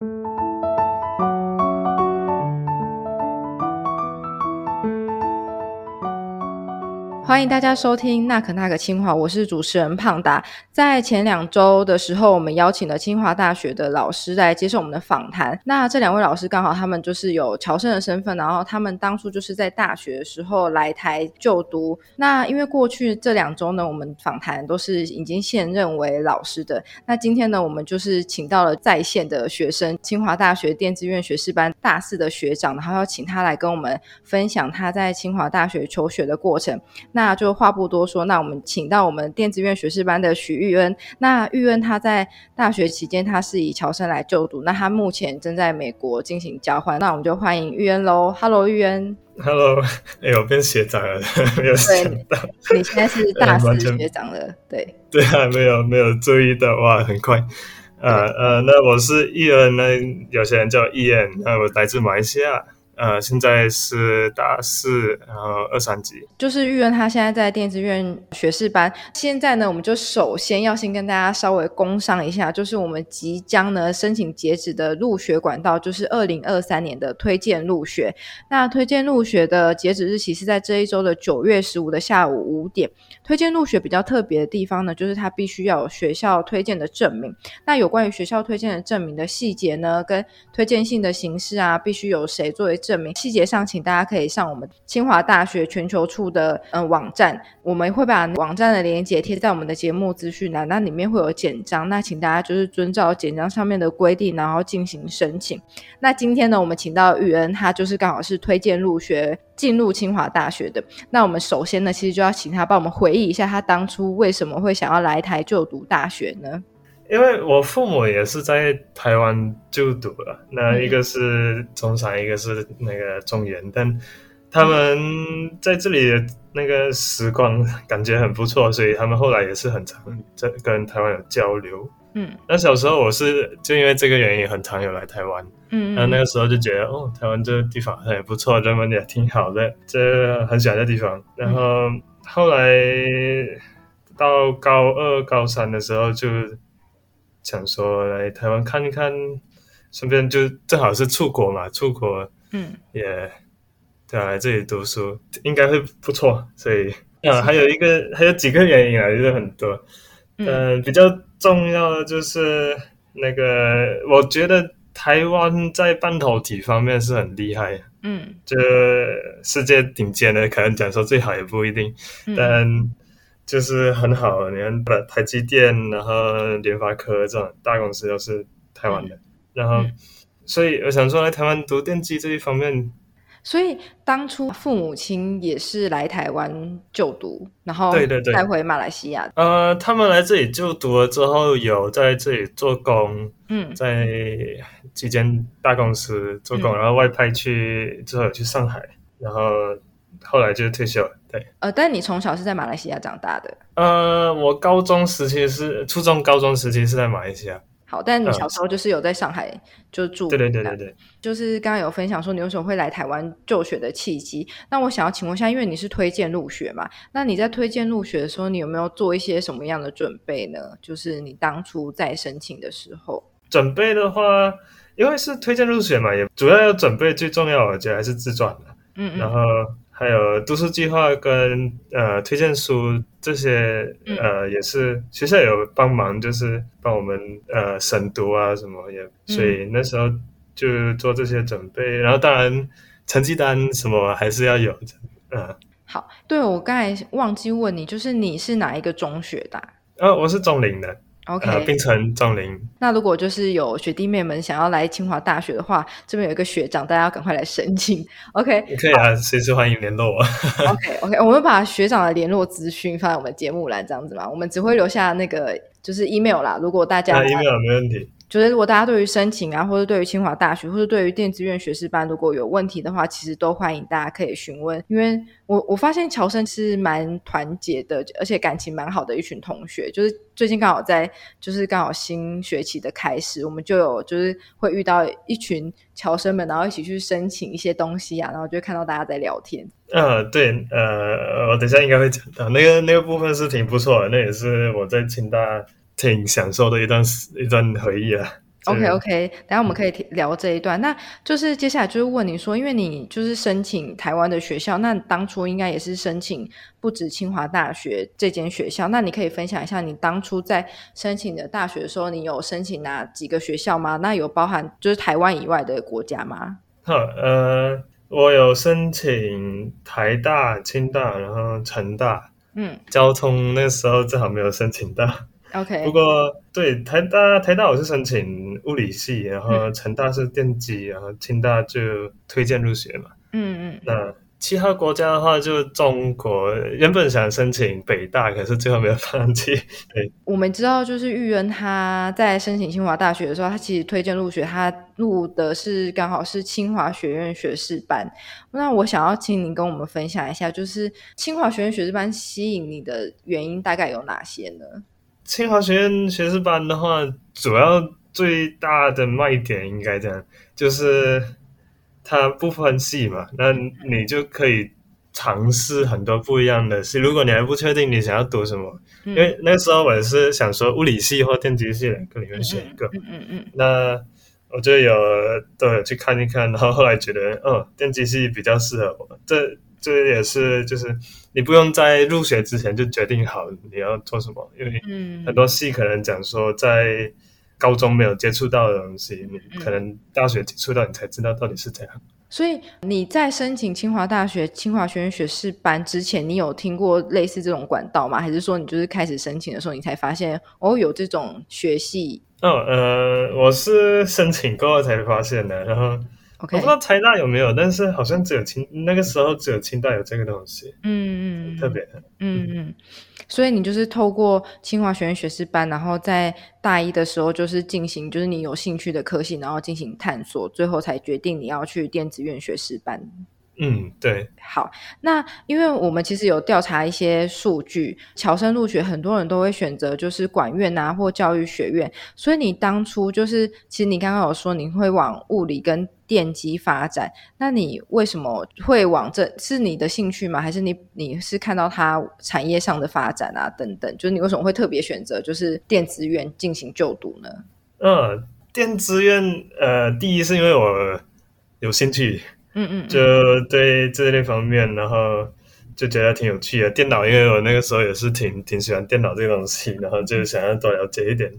thank you 欢迎大家收听《那可那个清华》，我是主持人胖达。在前两周的时候，我们邀请了清华大学的老师来接受我们的访谈。那这两位老师刚好他们就是有侨生的身份，然后他们当初就是在大学的时候来台就读。那因为过去这两周呢，我们访谈都是已经现任为老师的。那今天呢，我们就是请到了在线的学生，清华大学电子院学士班大四的学长，然后要请他来跟我们分享他在清华大学求学的过程。那那就话不多说，那我们请到我们电子院学士班的许玉恩。那玉恩他在大学期间，他是以侨生来就读。那他目前正在美国进行交换。那我们就欢迎玉恩喽。Hello，玉恩。Hello，哎，我变学长了，没有想到。你现在是 大四学长了，对。对啊，没有没有注意到，哇，很快。呃呃，那我是玉恩，那有些人叫玉恩，那我来自马来西亚。呃，现在是大四，然后二三级。就是玉恩，他现在在电子院学士班。现在呢，我们就首先要先跟大家稍微工商一下，就是我们即将呢申请截止的入学管道，就是二零二三年的推荐入学。那推荐入学的截止日期是在这一周的九月十五的下午五点。推荐入学比较特别的地方呢，就是它必须要有学校推荐的证明。那有关于学校推荐的证明的细节呢，跟推荐信的形式啊，必须由谁作为？证明细节上，请大家可以上我们清华大学全球处的嗯网站，我们会把网站的链接贴在我们的节目资讯栏，那里面会有简章，那请大家就是遵照简章上面的规定，然后进行申请。那今天呢，我们请到玉恩，他就是刚好是推荐入学进入清华大学的。那我们首先呢，其实就要请他帮我们回忆一下，他当初为什么会想要来台就读大学呢？因为我父母也是在台湾就读了，那一个是中山，一个是那个中原，但他们在这里那个时光感觉很不错，所以他们后来也是很常在跟台湾有交流。嗯，那小时候我是就因为这个原因很常有来台湾，嗯，然后那个时候就觉得哦，台湾这个地方也不错，人们也挺好的，这很喜欢的地方。然后后来到高二、高三的时候就。想说来台湾看一看，顺便就正好是出国嘛，出国，嗯，也对啊，来这里读书应该会不错，所以啊，还有一个还有几个原因啊，就是很多，嗯，比较重要的就是那个，我觉得台湾在半导体方面是很厉害，嗯，这世界顶尖的，可能讲说最好也不一定，但。就是很好，你看，把台积电，然后联发科这种大公司都是台湾的，然后，所以我想说来台湾读电机这一方面。所以当初父母亲也是来台湾就读，然后对对对带回马来西亚。呃，他们来这里就读了之后，有在这里做工，嗯，在几间大公司做工，然后外派去之后有去上海，然后后来就是退休了。对，呃，但你从小是在马来西亚长大的。呃，我高中时期是初中、高中时期是在马来西亚。好，但你小时候就是有在上海就住。对对对对对。就是刚刚有分享说你为什么会来台湾就学的契机。那我想要请问一下，因为你是推荐入学嘛，那你在推荐入学的时候，你有没有做一些什么样的准备呢？就是你当初在申请的时候。准备的话，因为是推荐入学嘛，也主要要准备最重要，我觉得还是自传的。嗯嗯。然后。还有读书计划跟呃推荐书这些呃也是学校有帮忙，就是帮我们呃审读啊什么也，所以那时候就做这些准备。然后当然成绩单什么还是要有的。嗯，好，对我刚才忘记问你，就是你是哪一个中学的？呃，我是中林的。OK，冰城壮林。那如果就是有学弟妹们想要来清华大学的话，这边有一个学长，大家要赶快来申请。OK，可以啊，随时欢迎联络我。OK，OK，我们把学长的联络资讯放在我们节目栏，这样子嘛，我们只会留下那个就是 email 啦。如果大家 email 没问题。觉得如果大家对于申请啊，或者对于清华大学，或者对于电子院学士班，如果有问题的话，其实都欢迎大家可以询问。因为我我发现乔生是蛮团结的，而且感情蛮好的一群同学。就是最近刚好在，就是刚好新学期的开始，我们就有就是会遇到一群乔生们，然后一起去申请一些东西啊，然后就看到大家在聊天。呃，对，呃，我等一下应该会讲到那个那个部分是挺不错的，那也是我在清大。挺享受的一段一段回忆啊。OK OK，等下我们可以聊这一段。那就是接下来就是问你说，因为你就是申请台湾的学校，那当初应该也是申请不止清华大学这间学校。那你可以分享一下你当初在申请的大学的时候，你有申请哪几个学校吗？那有包含就是台湾以外的国家吗？好，呃，我有申请台大、清大，然后成大。嗯，交通那时候正好没有申请到。OK，不过对台大台大我是申请物理系，然后成大是电机，然后清大就推荐入学嘛。嗯嗯。那其他国家的话，就中国原本想申请北大，可是最后没有放弃。对，我们知道就是玉恩他在申请清华大学的时候，他其实推荐入学，他入的是刚好是清华学院学士班。那我想要请您跟我们分享一下，就是清华学院学士班吸引你的原因大概有哪些呢？清华学院学士班的话，主要最大的卖点应该这样，就是它不分系嘛，那你就可以尝试很多不一样的系。如果你还不确定你想要读什么，因为那时候我也是想说物理系或电机系两个里面选一个，嗯嗯嗯，那我就有都有去看一看，然后后来觉得，哦，电机系比较适合我。这这也是就是。你不用在入学之前就决定好你要做什么，因为很多系可能讲说在高中没有接触到的东西，你可能大学接触到你才知道到底是怎样。所以你在申请清华大学清华学院学士班之前，你有听过类似这种管道吗？还是说你就是开始申请的时候你才发现哦有这种学系？哦，呃，我是申请过后才发现的，然后。我不知道台大有没有，但是好像只有清那个时候只有清大有这个东西，嗯嗯，特别，嗯嗯，所以你就是透过清华学院学士班，然后在大一的时候就是进行就是你有兴趣的科系，然后进行探索，最后才决定你要去电子院学士班。嗯，对。好，那因为我们其实有调查一些数据，侨生入学很多人都会选择就是管院啊或教育学院，所以你当初就是其实你刚刚有说你会往物理跟电机发展，那你为什么会往这是你的兴趣吗？还是你你是看到它产业上的发展啊等等？就是你为什么会特别选择就是电子院进行就读呢？嗯，电子院呃，第一是因为我有兴趣。嗯嗯，就对这类方面，然后就觉得挺有趣的。电脑，因为我那个时候也是挺挺喜欢电脑这个东西，然后就想要多了解一点。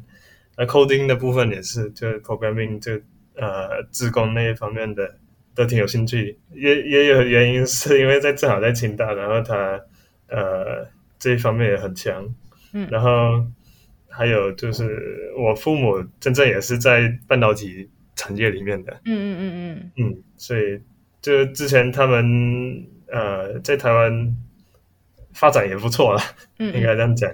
那 coding 的部分也是，就 programming 就呃，自工那一方面的都挺有兴趣。也也有原因是因为在正好在清大，然后他呃这一方面也很强。嗯，然后还有就是我父母真正也是在半导体产业里面的。嗯嗯嗯嗯嗯，所以。就之前他们呃在台湾发展也不错了，应该这样讲，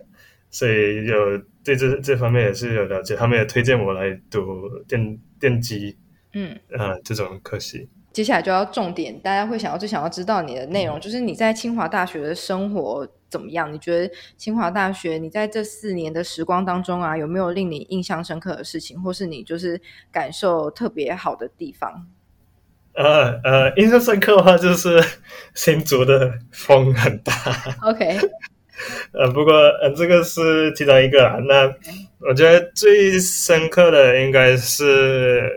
所以有对这这方面也是有了解，他们也推荐我来读电电机，嗯呃这种科系。接下来就要重点，大家会想要最想要知道你的内容，就是你在清华大学的生活怎么样？你觉得清华大学你在这四年的时光当中啊，有没有令你印象深刻的事情，或是你就是感受特别好的地方？呃呃，印象深刻的话就是新竹的风很大。OK，呃，不过呃，这个是其中一个啊。那我觉得最深刻的应该是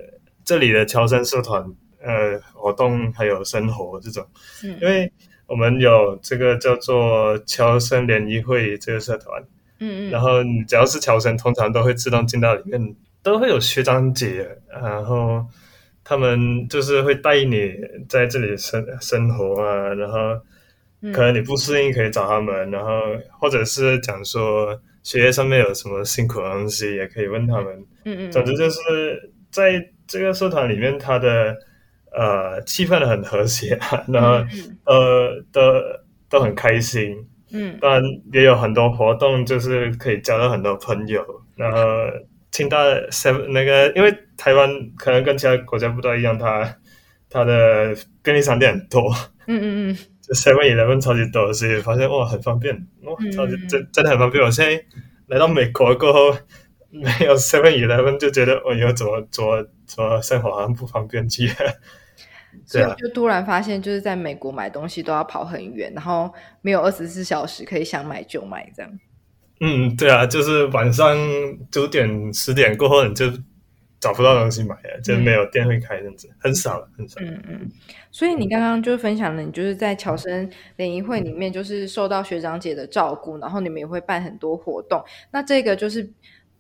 这里的侨生社团，呃，活动还有生活这种。嗯，因为我们有这个叫做侨生联谊会这个社团。嗯嗯。然后你只要是侨生，通常都会自动进到里面，都会有学长姐，然后。他们就是会带你在这里生生活啊，然后可能你不适应可以找他们，然后或者是讲说学业上面有什么辛苦的东西也可以问他们。嗯嗯。总之就是在这个社团里面，他的呃气氛很和谐，然后呃都都很开心。嗯。当然也有很多活动，就是可以交到很多朋友，然后。听到 seven 那个，因为台湾可能跟其他国家不太一样，它它的便利商店很多，嗯嗯嗯，就 seven eleven 超级多，所以发现哇很方便，哇超级真真的很方便。我现在来到美国过后，没有 seven eleven 就觉得我，以后怎么怎么怎么生活好像不方便去，对啊，就突然发现就是在美国买东西都要跑很远，然后没有二十四小时可以想买就买这样。嗯，对啊，就是晚上九点十点过后，你就找不到东西买了，就没有店会开这样子，很少很少。嗯嗯，所以你刚刚就分享了，你就是在侨生联谊会里面，就是受到学长姐的照顾，然后你们也会办很多活动。那这个就是。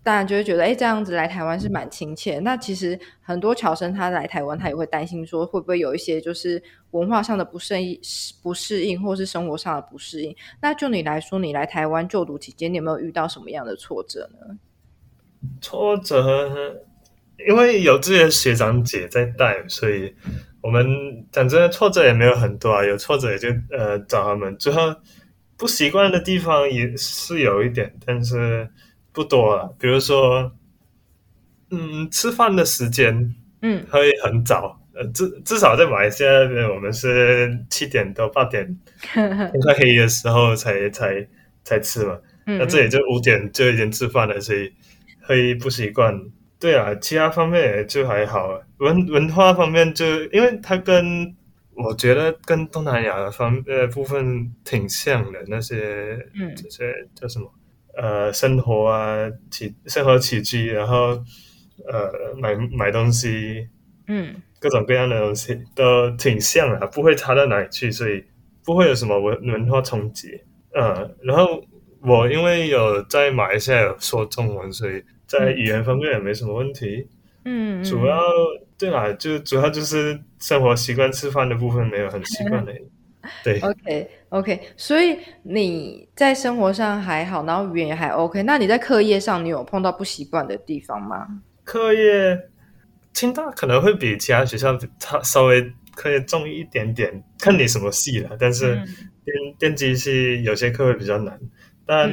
大家就会觉得，哎，这样子来台湾是蛮亲切。那其实很多侨生他来台湾，他也会担心说，会不会有一些就是文化上的不适应、不适应，或是生活上的不适应。那就你来说，你来台湾就读期间，你有没有遇到什么样的挫折呢？挫折，因为有这些学长姐在带，所以我们讲真的，挫折也没有很多啊。有挫折也就呃找他们。最后不习惯的地方也是有一点，但是。不多了，比如说，嗯，吃饭的时间，嗯，会很早，呃，至至少在马来西亚那边，我们是七点到八点，天快黑的时候才才才吃嘛，那这里就五点就已经吃饭了，所以会不习惯。对啊，其他方面也就还好，文文化方面就因为它跟我觉得跟东南亚的方呃部分挺像的，那些嗯，这些叫什么？呃，生活啊，起生活起居，然后呃，买买东西，嗯，各种各样的东西都挺像的，不会差到哪里去，所以不会有什么文文化冲击。嗯，然后我因为有在马来西亚说中文，所以在语言方面也没什么问题。嗯，主要对啦，就主要就是生活习惯、吃饭的部分没有很习惯的。对，OK OK，所以你在生活上还好，然后语言也还 OK。那你在课业上，你有碰到不习惯的地方吗？课业，清大可能会比其他学校它稍微课业重一点点，看你什么系了。但是电电机系有些课会比较难，但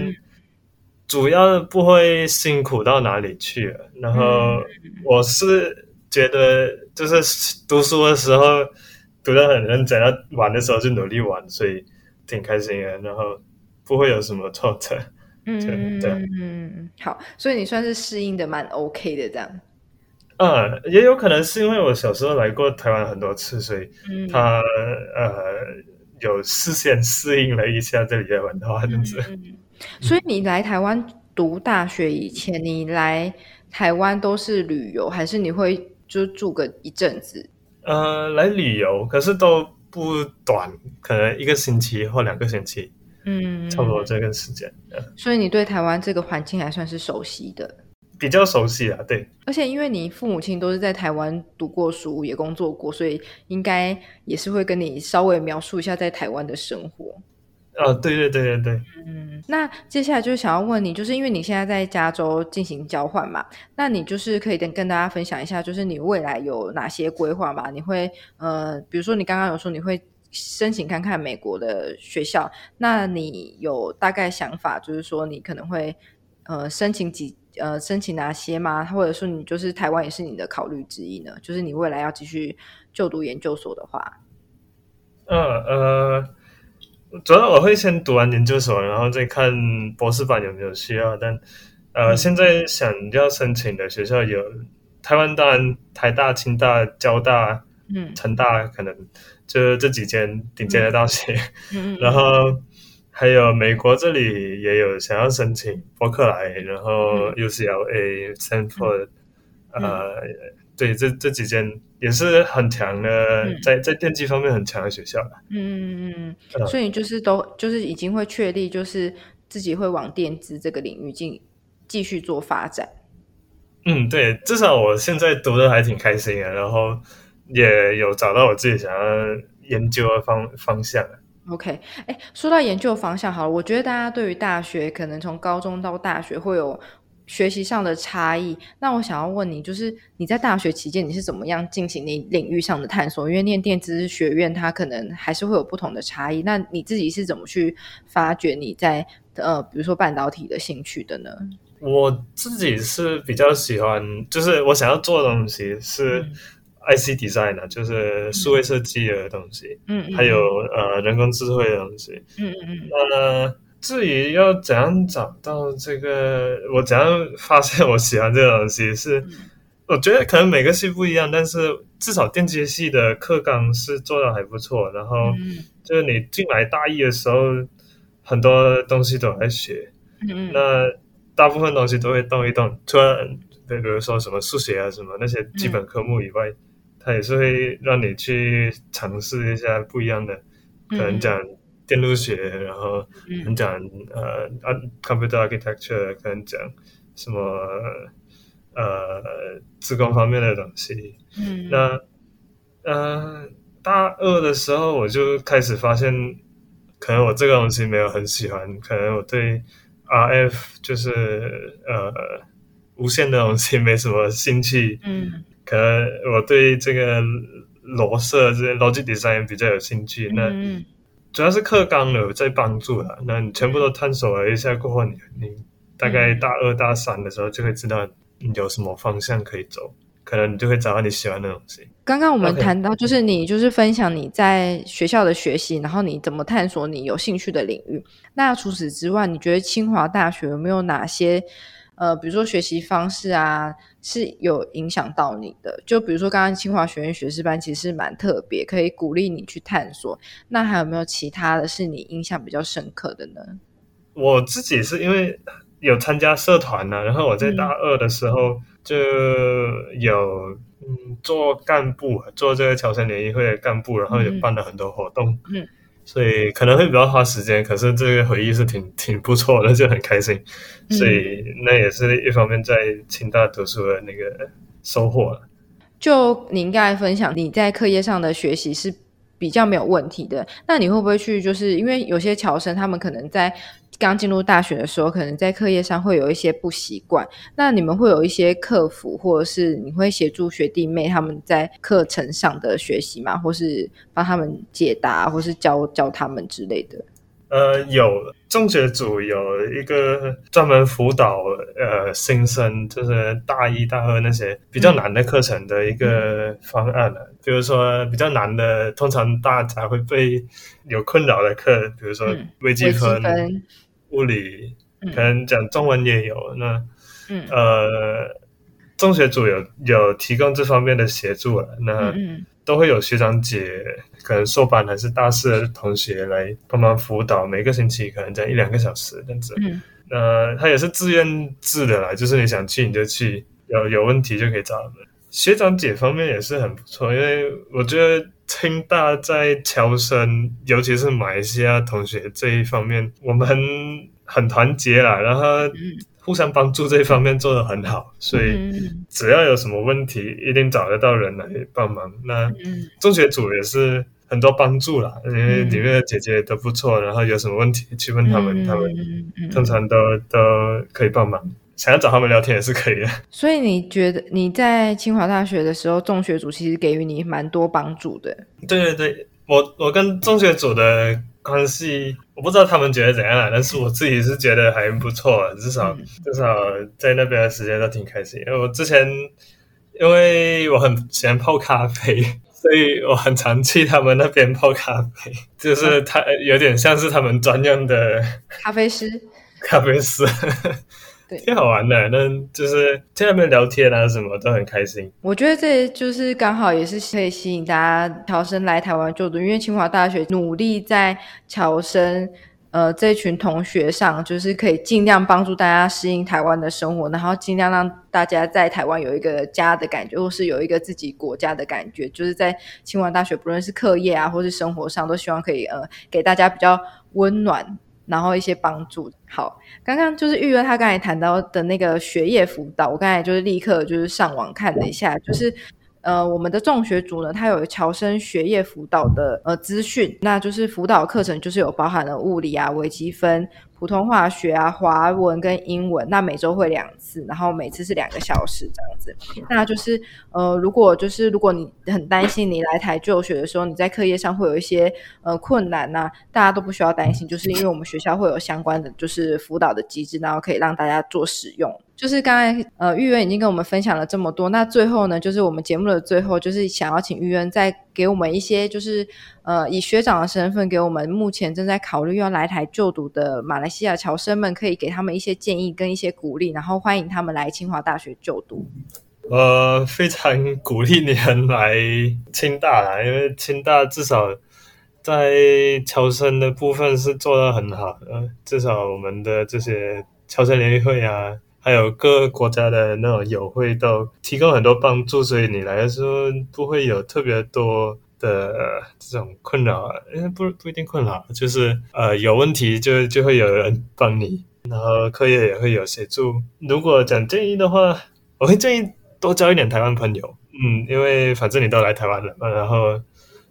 主要不会辛苦到哪里去。然后我是觉得，就是读书的时候。读得很认真，要玩的时候就努力玩，所以挺开心的。然后不会有什么挫折，嗯，对，嗯，好，所以你算是适应的蛮 OK 的这样。嗯，也有可能是因为我小时候来过台湾很多次，所以他呃有事先适应了一下这里的文化这样子。所以你来台湾读大学以前，你来台湾都是旅游，还是你会就住个一阵子？呃，来旅游，可是都不短，可能一个星期或两个星期，嗯，差不多这个时间。所以你对台湾这个环境还算是熟悉的，比较熟悉啊，对。而且因为你父母亲都是在台湾读过书，也工作过，所以应该也是会跟你稍微描述一下在台湾的生活。哦，对对对对对，嗯，那接下来就是想要问你，就是因为你现在在加州进行交换嘛，那你就是可以跟跟大家分享一下，就是你未来有哪些规划嘛？你会呃，比如说你刚刚有说你会申请看看美国的学校，那你有大概想法，就是说你可能会呃申请几呃申请哪些吗？或者说你就是台湾也是你的考虑之一呢？就是你未来要继续就读研究所的话，嗯呃。主要我会先读完研究所，然后再看博士班有没有需要。但呃，现在想要申请的学校有台湾，当然台大、清大、交大、嗯，成大，可能就这几间顶尖的大学。嗯然后还有美国这里也有想要申请伯克莱，然后 UCLA、Stanford，呃。对，这这几间也是很强的，在在电机方面很强的学校嗯嗯嗯嗯，所以就是都就是已经会确立，就是自己会往电子这个领域进继续做发展。嗯，对，至少我现在读的还挺开心的，然后也有找到我自己想要研究的方方向。OK，哎，说到研究方向，好了，我觉得大家对于大学可能从高中到大学会有。学习上的差异，那我想要问你，就是你在大学期间你是怎么样进行你领域上的探索？因为念电子学院，它可能还是会有不同的差异。那你自己是怎么去发掘你在呃，比如说半导体的兴趣的呢？我自己是比较喜欢，就是我想要做的东西是 IC design 就是数位设计的东西，嗯，还有呃人工智慧的东西，嗯嗯嗯，那。至于要怎样找到这个，我怎样发现我喜欢这个东西，是我觉得可能每个系不一样，但是至少电机系的课纲是做的还不错。然后就是你进来大一的时候，很多东西都在学，嗯那大部分东西都会动一动。突然对，比如说什么数学啊什么那些基本科目以外，他也是会让你去尝试一下不一样的，可能讲电路学，然后可能讲呃，computer architecture，可能讲什么呃，自工方面的东西。嗯，那呃，大二的时候我就开始发现，可能我这个东西没有很喜欢，可能我对 RF 就是呃无线的东西没什么兴趣。嗯可能我对这个逻设这些 logic design 比较有兴趣。那嗯主要是课纲有在帮助了。那你全部都探索了一下过后，你你大概大二大三的时候就会知道你有什么方向可以走，可能你就会找到你喜欢的东西。刚刚我们谈到，就是你就是分享你在学校的学习，然后你怎么探索你有兴趣的领域。那除此之外，你觉得清华大学有没有哪些呃，比如说学习方式啊，是有影响到你的？就比如说刚刚清华学院学士班其实是蛮特别，可以鼓励你去探索。那还有没有其他的是你印象比较深刻的呢？我自己是因为有参加社团呢、然后我在大二的时候就有嗯做干部，做这个侨生联谊会的干部，然后也办了很多活动，嗯，所以可能会比较花时间，可是这个回忆是挺 挺不错的，就很开心，嗯所以那也是一方面在清大读书的那个收获了。就你应该分享你在课业上的学习是比较没有问题的，那你会不会去？就是因为有些侨生他们可能在刚进入大学的时候，可能在课业上会有一些不习惯，那你们会有一些克服，或者是你会协助学弟妹他们在课程上的学习吗？或是帮他们解答，或是教教他们之类的？呃，有中学组有一个专门辅导呃新生，就是大一大二那些比较难的课程的一个方案了。比如说比较难的，通常大家会被有困扰的课，比如说嗯微积分，物理，嗯可能讲中文也有。那嗯呃，中学组有有提供这方面的协助了。那都会有学长姐，可能硕班还是大四的同学来帮忙辅导，每个星期可能讲一两个小时这样子。嗯那他也是自愿制的啦，就是你想去你就去，有有问题就可以找他们。学长姐方面也是很不错，因为我觉得清大在侨生，尤其是马来西亚同学这一方面，我们很团结啦，然后互相帮助这一方面做得很好，所以嗯只要有什么问题，一定找得到人来帮忙。那嗯中学组也是很多帮助啦，因为里面的姐姐都不错，然后有什么问题去问他们，他们通常都都可以帮忙。想要找他们聊天也是可以的。所以你觉得你在清华大学的时候，中学组其实给予你蛮多帮助的。对对对，我我跟中学组的关系，我不知道他们觉得怎样啦，但是我自己是觉得还不错，至少、嗯至少在那边的时间都挺开心。因为我之前因为我很喜欢泡咖啡，所以我很常去他们那边泡咖啡，就是他有点像是他们专用的咖啡师，咖啡师。对挺好玩的，那就是在那边聊天啊，什么都很开心。我觉得这就是刚好也是可以吸引大家侨生来台湾就读，因为清华大学努力在侨生呃这群同学上，就是可以尽量帮助大家适应台湾的生活，然后尽量让大家在台湾有一个家的感觉，或是有一个自己国家的感觉。就是在清华大学，不论是课业啊，或是生活上，都希望可以呃给大家比较温暖。然后一些帮助。好，刚刚就是预约他刚才谈到的那个学业辅导，我刚才就是立刻就是上网看了一下，就是呃我们的中学组呢，它有侨生学业辅导的呃资讯，那就是辅导课程就是有包含了物理啊、微积分、普通化学啊、华文跟英文，那每周会两次，然后每次是两个小时这样子。那就是呃，如果就是如果你很担心你来台就学的时候，你在课业上会有一些呃困难呐、大家都不需要担心，就是因为我们学校会有相关的就是辅导的机制，然后可以让大家做使用。就是刚才呃玉渊已经跟我们分享了这么多，那最后呢，就是我们节目的最后，就是想要请玉渊再给我们一些，就是呃以学长的身份，给我们目前正在考虑要来台就读的马来西亚侨生们，可以给他们一些建议跟一些鼓励，然后欢迎他们来清华大学就读。呃非常鼓励你们来清大啦，因为清大至少在侨生的部分是做得很好嗯，至少我们的这些侨生联谊会啊，还有各个国家的那种友会都提供很多帮助，所以你来的时候不会有特别多的这种困扰，因为不不一定困扰，就是呃有问题就就会有人帮你，然后课业也会有协助。如果讲建议的话，我会建议多交一点台湾朋友，嗯，因为反正你都来台湾了嘛，然后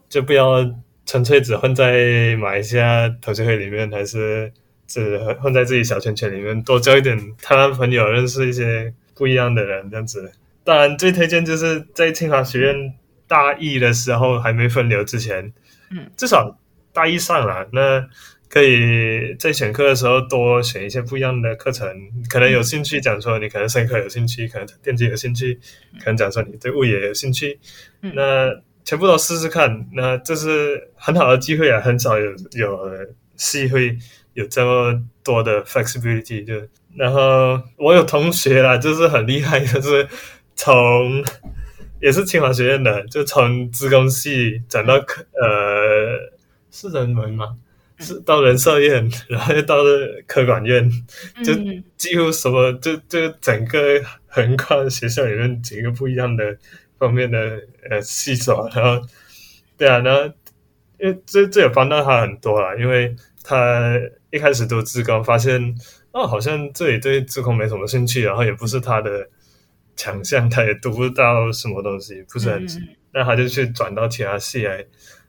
就不要纯粹只混在马来西亚同学会里面，还是。只混在自己小圈圈里面，多交一点台湾朋友，认识一些不一样的人，这样子。当然，最推荐就是在清华学院大一的时候还没分流之前，嗯，至少大一上了，那可以在选课的时候多选一些不一样的课程。可能有兴趣讲说你可能生科有兴趣，可能电机有兴趣，可能讲说你对物业有兴趣，那全部都试试看。那这是很好的机会啊，很少有有系会。有这么多的 flexibility，就然后我有同学啦，就是很厉害，就是从也是清华学院的，就从资工系转到科呃是人文嘛，是到人社院，然后又到了科管院，就几乎什么就就整个横跨学校里面几个不一样的方面的呃系所，然后对啊，然后因为这这也帮到他很多啦，因为他。一开始读自工，发现哦，好像这里对自控没什么兴趣，然后也不是他的强项，他也读不到什么东西，不是很急，那他就去转到其他系来，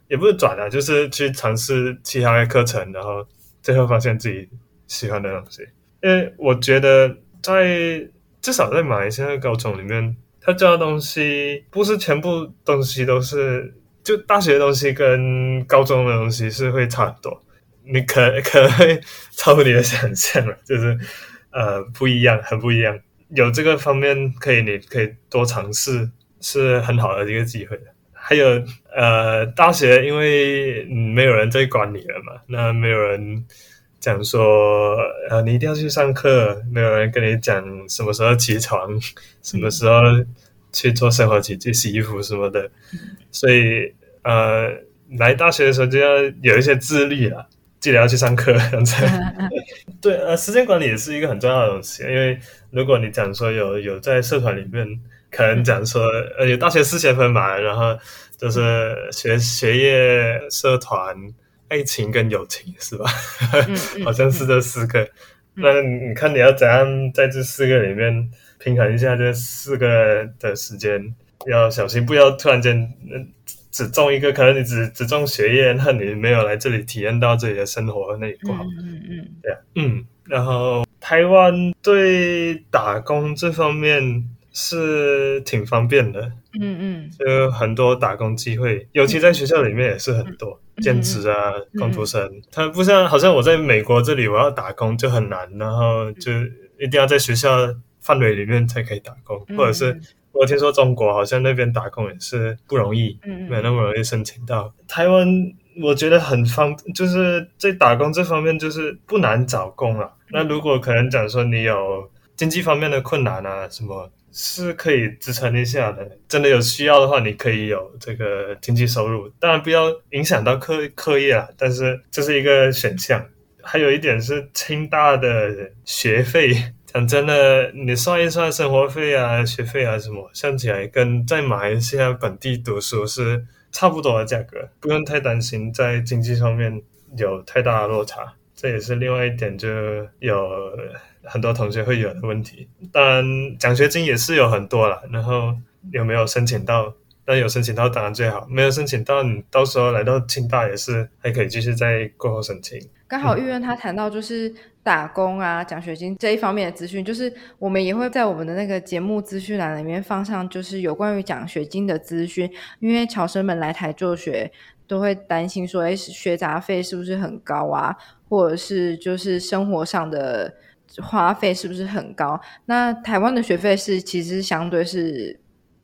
也不是转啊，就是去尝试其他的课程，然后最后发现自己喜欢的东西。因为我觉得在至少在马来西亚高中里面，他教的东西不是全部东西都是，就大学的东西跟高中的东西是会差很多。你可可能会超乎你的想象了，就是呃不一样，很不一样。有这个方面可以，你可以多尝试，是很好的一个机会。还有呃，大学因为没有人在管你了嘛，那没有人讲说呃你一定要去上课，没有人跟你讲什么时候起床，什么时候去做生活起居、洗衣服什么的，所以呃来大学的时候就要有一些自律了。记得要去上课，这样子。对，呃，时间管理也是一个很重要的东西。因为如果你讲说有有在社团里面，可能讲说呃有大学四学分嘛，然后就是学学业、社团、爱情跟友情，是吧？好像是这四个。那你看你要怎样在这四个里面平衡一下这四个的时间？要小心，不要突然间只中一个，可能你只只中学业，那你没有来这里体验到这里的生活，那也不好。嗯嗯，对啊，嗯。然后台湾对打工这方面是挺方便的，嗯嗯，就很多打工机会，尤其在学校里面也是很多兼职啊，工读生。他不像好像我在美国这里，我要打工就很难，然后就一定要在学校范围里面才可以打工，或者是。我听说中国好像那边打工也是不容易，嗯没那么容易申请到。台湾我觉得很方，就是在打工这方面就是不难找工啊。那如果可能讲说你有经济方面的困难啊，什么是可以支撑一下的。真的有需要的话，你可以有这个经济收入，当然不要影响到课课业啊。但是这是一个选项。还有一点是清大的学费。讲真的，你算一算生活费啊、学费啊什么，算起来跟在马来西亚本地读书是差不多的价格，不用太担心在经济上面有太大的落差。这也是另外一点，就有很多同学会有的问题。当然，奖学金也是有很多了，然后有没有申请到？那有申请到当然最好，没有申请到，你到时候来到清大也是还可以继续在过后申请。刚好玉院他谈到就是打工啊、奖学金这一方面的资讯，就是我们也会在我们的那个节目资讯栏里面放上，就是有关于奖学金的资讯。因为侨生们来台就学都会担心说，哎，学杂费是不是很高啊？或者是就是生活上的花费是不是很高？那台湾的学费是其实相对是。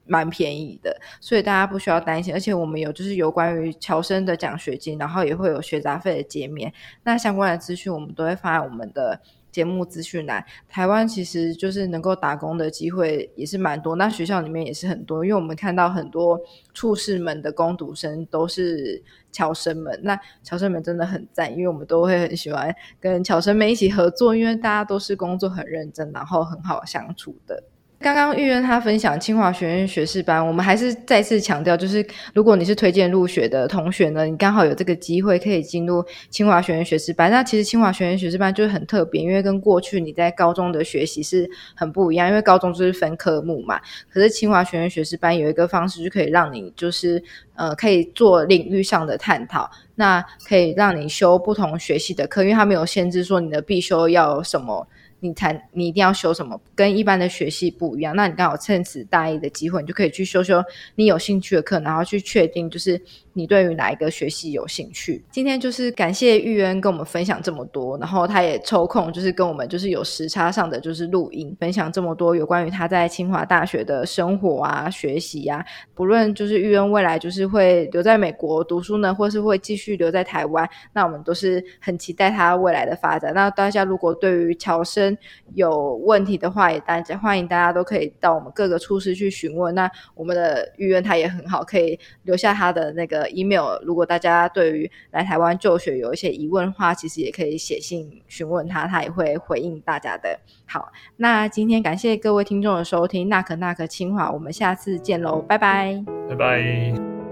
蛮便宜的，所以大家不需要担心。而且我们有就是有关于侨生的奖学金，然后也会有学杂费的减免。那相关的资讯我们都会放在我们的节目资讯栏。台湾其实就是能够打工的机会也是蛮多，那学校里面也是很多，因为我们看到很多处士们的攻读生都是侨生们，那侨生们真的很赞，因为我们都会很喜欢跟侨生们一起合作，因为大家都是工作很认真，然后很好相处的。刚刚玉渊他分享清华学院学士班，我们还是再次强调，就是如果你是推荐入学的同学呢，你刚好有这个机会可以进入清华学院学士班。那其实清华学院学士班就是很特别，因为跟过去你在高中的学习是很不一样，因为高中就是分科目嘛。可是清华学院学士班有一个方式，就可以让你就是呃可以做领域上的探讨，那可以让你修不同学系的课，因为它没有限制说你的必修要什么。你才你一定要修什么，跟一般的学系不一样。那你刚好趁此大一的机会，你就可以去修修你有兴趣的课，然后去确定就是你对于哪一个学系有兴趣。今天就是感谢玉恩跟我们分享这么多，然后他也抽空就是跟我们就是有时差上的就是录音，分享这么多有关于他在清华大学的生活啊、学习啊。不论就是玉恩未来就是会留在美国读书呢，或是会继续留在台湾，那我们都是很期待他未来的发展。那大家如果对于乔生，有问题的话，也大家欢迎大家都可以到我们各个处室去询问。那我们的预约他也很好，可以留下他的那个 email。如果大家对于来台湾就学有一些疑问的话，其实也可以写信询问他，他也会回应大家的。好，那今天感谢各位听众的收听，那可那可清华，我们下次见喽，拜拜，拜拜。